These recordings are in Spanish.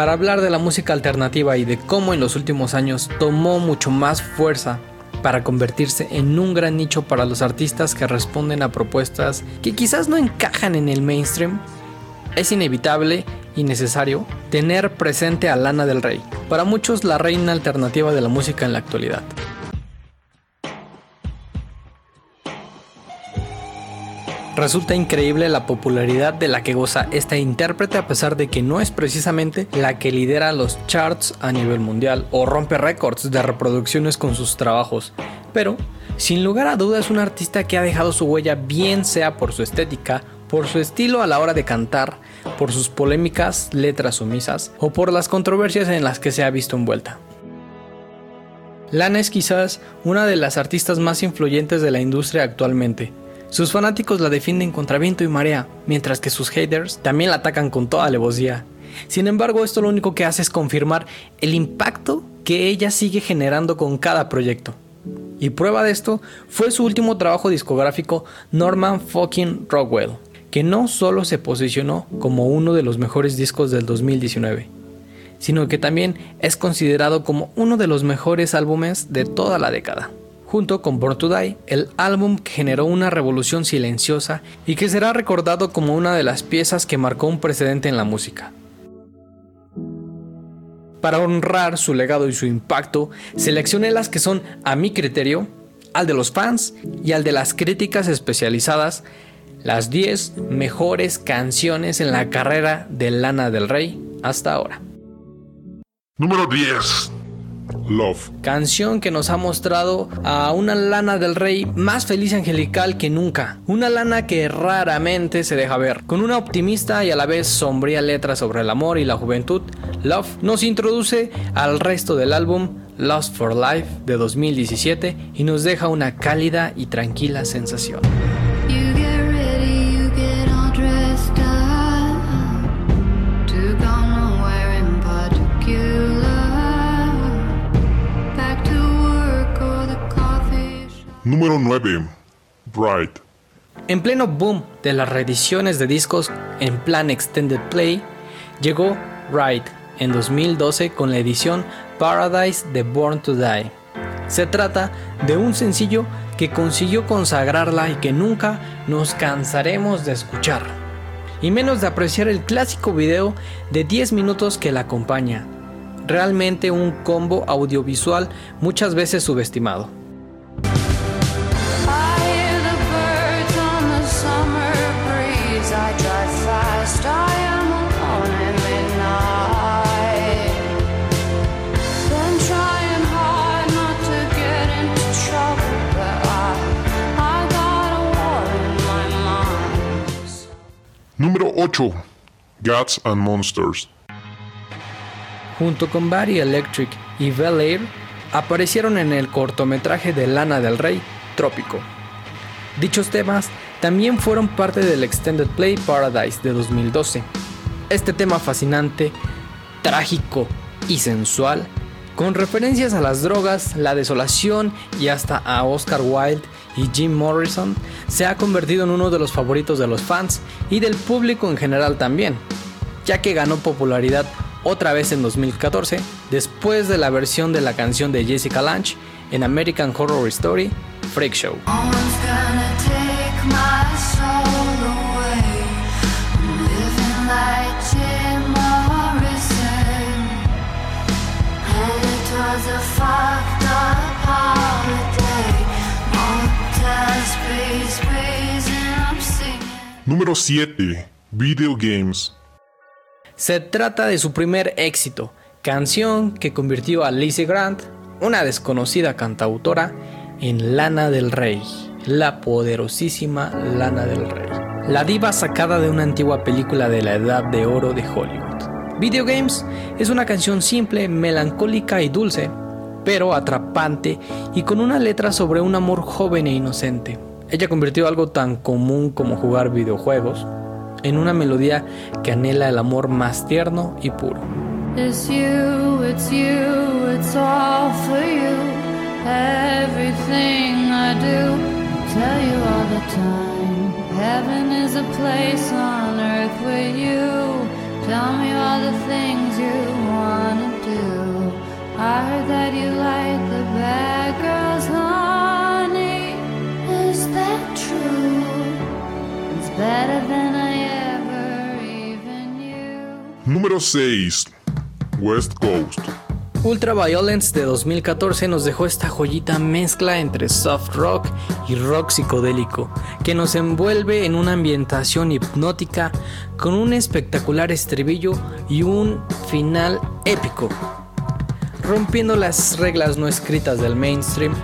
para hablar de la música alternativa y de cómo en los últimos años tomó mucho más fuerza para convertirse en un gran nicho para los artistas que responden a propuestas que quizás no encajan en el mainstream, es inevitable y necesario tener presente a Lana del Rey, para muchos la reina alternativa de la música en la actualidad. Resulta increíble la popularidad de la que goza esta intérprete a pesar de que no es precisamente la que lidera los charts a nivel mundial o rompe récords de reproducciones con sus trabajos, pero sin lugar a dudas es un artista que ha dejado su huella bien sea por su estética, por su estilo a la hora de cantar, por sus polémicas letras sumisas o por las controversias en las que se ha visto envuelta. Lana es quizás una de las artistas más influyentes de la industria actualmente, sus fanáticos la defienden contra viento y marea, mientras que sus haters también la atacan con toda alevosía. Sin embargo, esto lo único que hace es confirmar el impacto que ella sigue generando con cada proyecto. Y prueba de esto fue su último trabajo discográfico Norman fucking Rockwell, que no solo se posicionó como uno de los mejores discos del 2019, sino que también es considerado como uno de los mejores álbumes de toda la década junto con Born to Die, el álbum que generó una revolución silenciosa y que será recordado como una de las piezas que marcó un precedente en la música. Para honrar su legado y su impacto, seleccioné las que son, a mi criterio, al de los fans y al de las críticas especializadas, las 10 mejores canciones en la carrera de Lana del Rey hasta ahora. Número 10. Love. Canción que nos ha mostrado a una lana del rey más feliz y angelical que nunca. Una lana que raramente se deja ver. Con una optimista y a la vez sombría letra sobre el amor y la juventud, Love nos introduce al resto del álbum Lost for Life de 2017 y nos deja una cálida y tranquila sensación. Número 9. Bright. En pleno boom de las reediciones de discos en plan Extended Play, llegó Bright en 2012 con la edición Paradise de Born to Die. Se trata de un sencillo que consiguió consagrarla y que nunca nos cansaremos de escuchar, y menos de apreciar el clásico video de 10 minutos que la acompaña. Realmente un combo audiovisual muchas veces subestimado. Número 8. Gods and Monsters. Junto con Barry Electric y Bel Air, aparecieron en el cortometraje de Lana del Rey, Trópico. Dichos temas también fueron parte del Extended Play Paradise de 2012. Este tema fascinante, trágico y sensual, con referencias a las drogas, la desolación y hasta a Oscar Wilde y Jim Morrison, se ha convertido en uno de los favoritos de los fans y del público en general también, ya que ganó popularidad otra vez en 2014 después de la versión de la canción de Jessica Lange en American Horror Story, Freak Show. Número 7. Video Games. Se trata de su primer éxito, canción que convirtió a Lizzie Grant, una desconocida cantautora, en Lana del Rey, la poderosísima Lana del Rey. La diva sacada de una antigua película de la Edad de Oro de Hollywood. Video Games es una canción simple, melancólica y dulce, pero atrapante y con una letra sobre un amor joven e inocente. Ella convirtió algo tan común como jugar videojuegos en una melodía que anhela el amor más tierno y puro. It's you, it's you, it's all for you. Everything I do, tell you all the time. Heaven is a place on earth with you. Tell me all the things you wanna do. Número 6. West Coast. Ultraviolence de 2014 nos dejó esta joyita mezcla entre soft rock y rock psicodélico, que nos envuelve en una ambientación hipnótica con un espectacular estribillo y un final épico. Rompiendo las reglas no escritas del mainstream,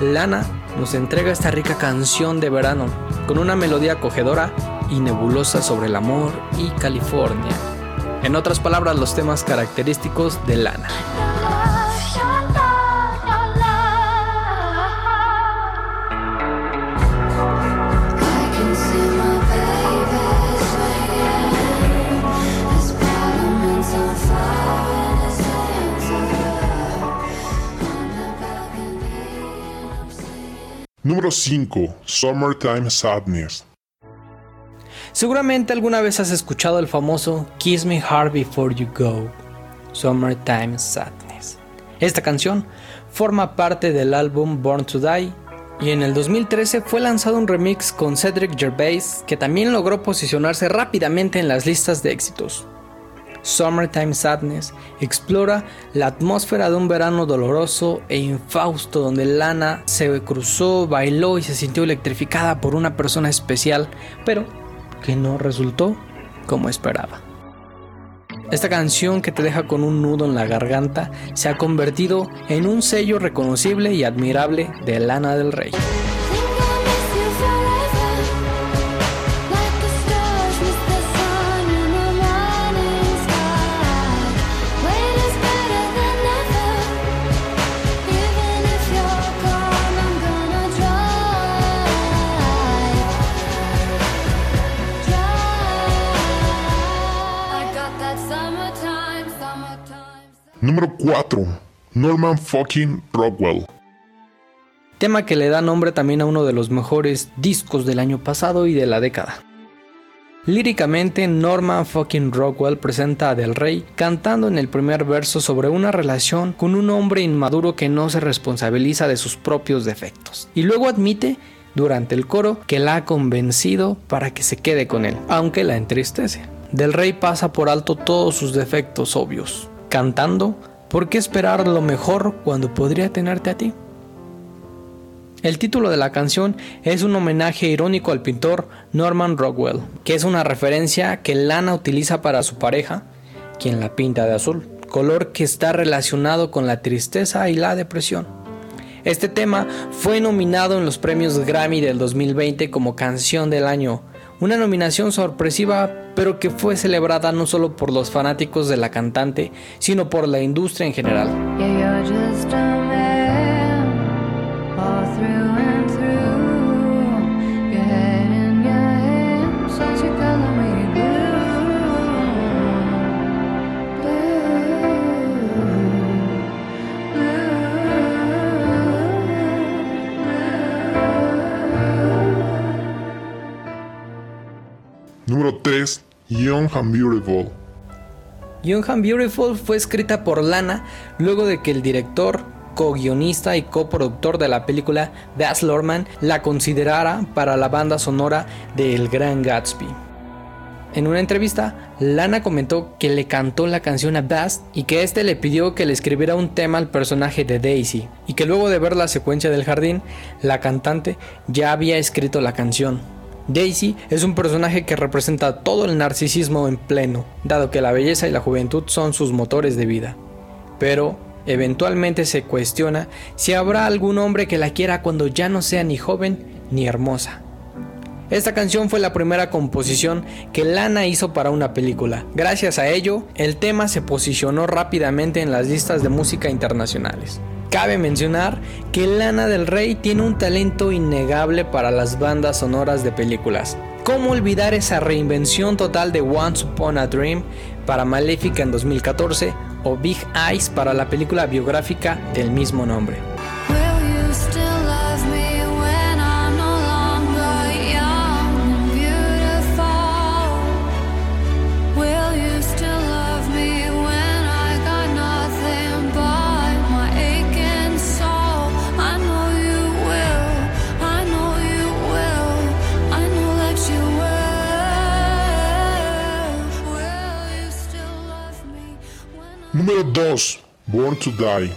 Lana nos entrega esta rica canción de verano, con una melodía acogedora y nebulosa sobre el amor y California. En otras palabras, los temas característicos de Lana. Número 5. Summertime Sadness. Seguramente alguna vez has escuchado el famoso Kiss Me Hard Before You Go, Summertime Sadness. Esta canción forma parte del álbum Born to Die y en el 2013 fue lanzado un remix con Cedric Gervais que también logró posicionarse rápidamente en las listas de éxitos. Summertime Sadness explora la atmósfera de un verano doloroso e infausto donde Lana se cruzó, bailó y se sintió electrificada por una persona especial, pero que no resultó como esperaba. Esta canción que te deja con un nudo en la garganta se ha convertido en un sello reconocible y admirable de Lana del Rey. Número 4. Norman fucking Rockwell. Tema que le da nombre también a uno de los mejores discos del año pasado y de la década. Líricamente, Norman fucking Rockwell presenta a Del Rey cantando en el primer verso sobre una relación con un hombre inmaduro que no se responsabiliza de sus propios defectos. Y luego admite durante el coro que la ha convencido para que se quede con él, aunque la entristece. Del Rey pasa por alto todos sus defectos obvios, cantando ¿Por qué esperar lo mejor cuando podría tenerte a ti? El título de la canción es un homenaje irónico al pintor Norman Rockwell, que es una referencia que Lana utiliza para su pareja, quien la pinta de azul, color que está relacionado con la tristeza y la depresión. Este tema fue nominado en los premios Grammy del 2020 como canción del año, una nominación sorpresiva pero que fue celebrada no solo por los fanáticos de la cantante, sino por la industria en general. Young and Beautiful. Fue escrita por Lana luego de que el director, co-guionista y coproductor de la película Baz Luhrmann la considerara para la banda sonora de El Gran Gatsby. En una entrevista, Lana comentó que le cantó la canción a Baz y que este le pidió que le escribiera un tema al personaje de Daisy, y que luego de ver la secuencia del jardín, la cantante ya había escrito la canción. Daisy es un personaje que representa todo el narcisismo en pleno, dado que la belleza y la juventud son sus motores de vida. Pero, eventualmente se cuestiona si habrá algún hombre que la quiera cuando ya no sea ni joven ni hermosa. Esta canción fue la primera composición que Lana hizo para una película. Gracias a ello, el tema se posicionó rápidamente en las listas de música internacionales. Cabe mencionar que Lana del Rey tiene un talento innegable para las bandas sonoras de películas. ¿Cómo olvidar esa reinvención total de Once Upon a Dream para Maléfica en 2014 o Big Eyes para la película biográfica del mismo nombre? 2. Born to Die.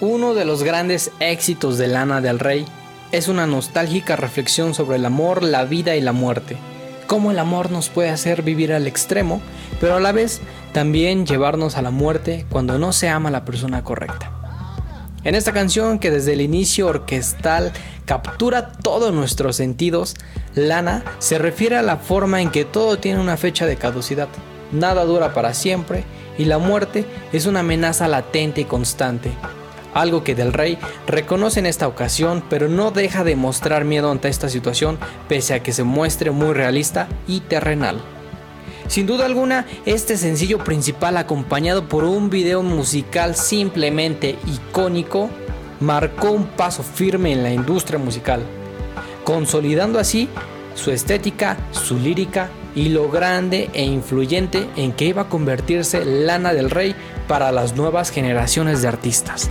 Uno de los grandes éxitos de Lana del Rey es una nostálgica reflexión sobre el amor, la vida y la muerte. Cómo el amor nos puede hacer vivir al extremo, pero a la vez también llevarnos a la muerte cuando no se ama la persona correcta. En esta canción que desde el inicio orquestal captura todos nuestros sentidos, Lana se refiere a la forma en que todo tiene una fecha de caducidad. Nada dura para siempre y la muerte es una amenaza latente y constante, algo que Del Rey reconoce en esta ocasión, pero no deja de mostrar miedo ante esta situación, pese a que se muestre muy realista y terrenal. Sin duda alguna, este sencillo principal acompañado por un video musical simplemente icónico, marcó un paso firme en la industria musical, consolidando así su estética, su lírica y lo grande e influyente en que iba a convertirse Lana del Rey para las nuevas generaciones de artistas.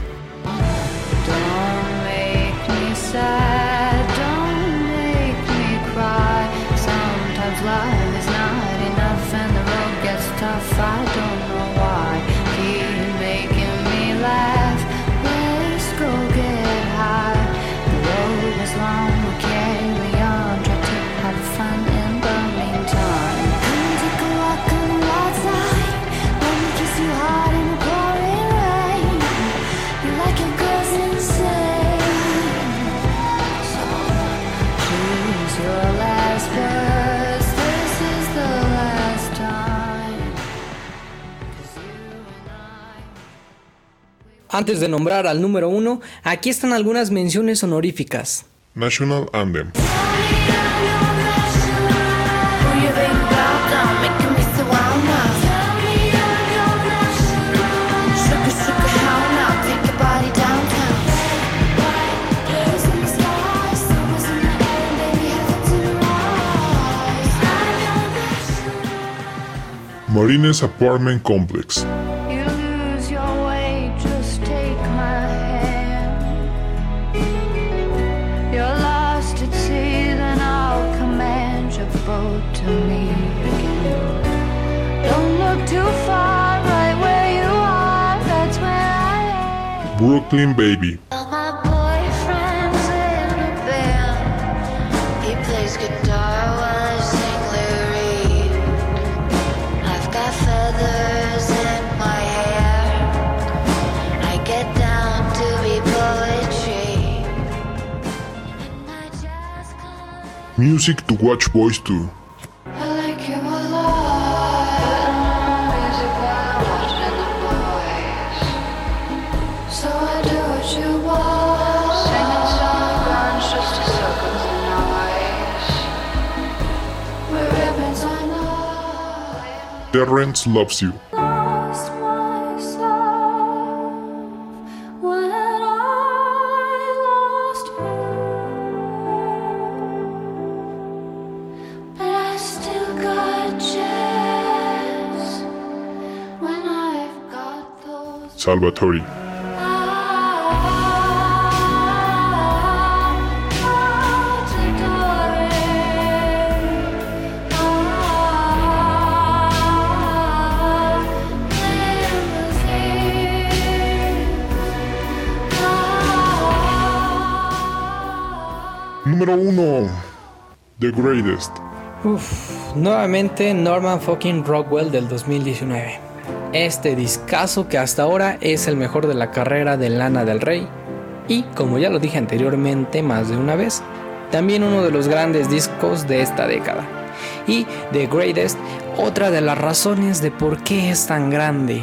Antes de nombrar al número uno, aquí están algunas menciones honoríficas. National Anthem. Marines Apartment Complex. Brooklyn Baby. Music to watch boys too. Terrence loves you. Salvatore. Número 1. The Greatest. Uf, nuevamente Norman fucking Rockwell del 2019 este discazo que hasta ahora es el mejor de la carrera de Lana del Rey y como ya lo dije anteriormente más de una vez, también uno de los grandes discos de esta década. Y The Greatest, otra de las razones de por qué es tan grande.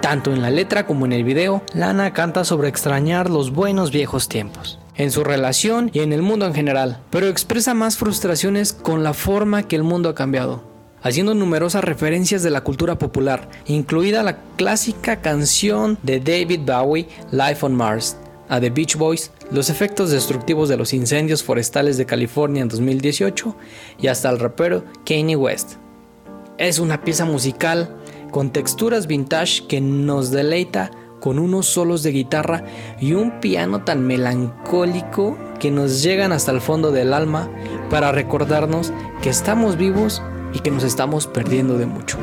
Tanto en la letra como en el video, Lana canta sobre extrañar los buenos viejos tiempos en su relación y en el mundo en general, pero expresa más frustraciones con la forma que el mundo ha cambiado haciendo numerosas referencias de la cultura popular, incluida la clásica canción de David Bowie, Life on Mars, a The Beach Boys, los efectos destructivos de los incendios forestales de California en 2018 y hasta el rapero Kanye West. Es una pieza musical con texturas vintage que nos deleita con unos solos de guitarra y un piano tan melancólico que nos llegan hasta el fondo del alma para recordarnos que estamos vivos y que nos estamos perdiendo de mucho.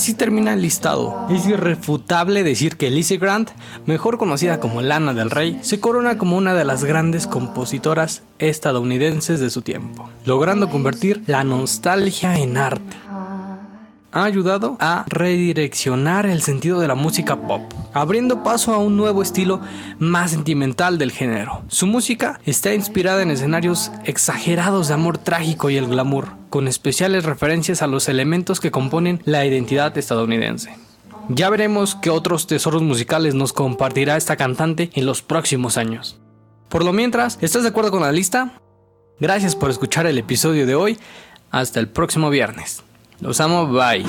Así termina el listado. Es irrefutable decir que Lizzie Grant, mejor conocida como Lana del Rey, se corona como una de las grandes compositoras estadounidenses de su tiempo, logrando convertir la nostalgia en arte ha ayudado a redireccionar el sentido de la música pop, abriendo paso a un nuevo estilo más sentimental del género. Su música está inspirada en escenarios exagerados de amor trágico y el glamour, con especiales referencias a los elementos que componen la identidad estadounidense. Ya veremos qué otros tesoros musicales nos compartirá esta cantante en los próximos años. Por lo mientras, ¿estás de acuerdo con la lista? Gracias por escuchar el episodio de hoy. Hasta el próximo viernes. Los amo, bye.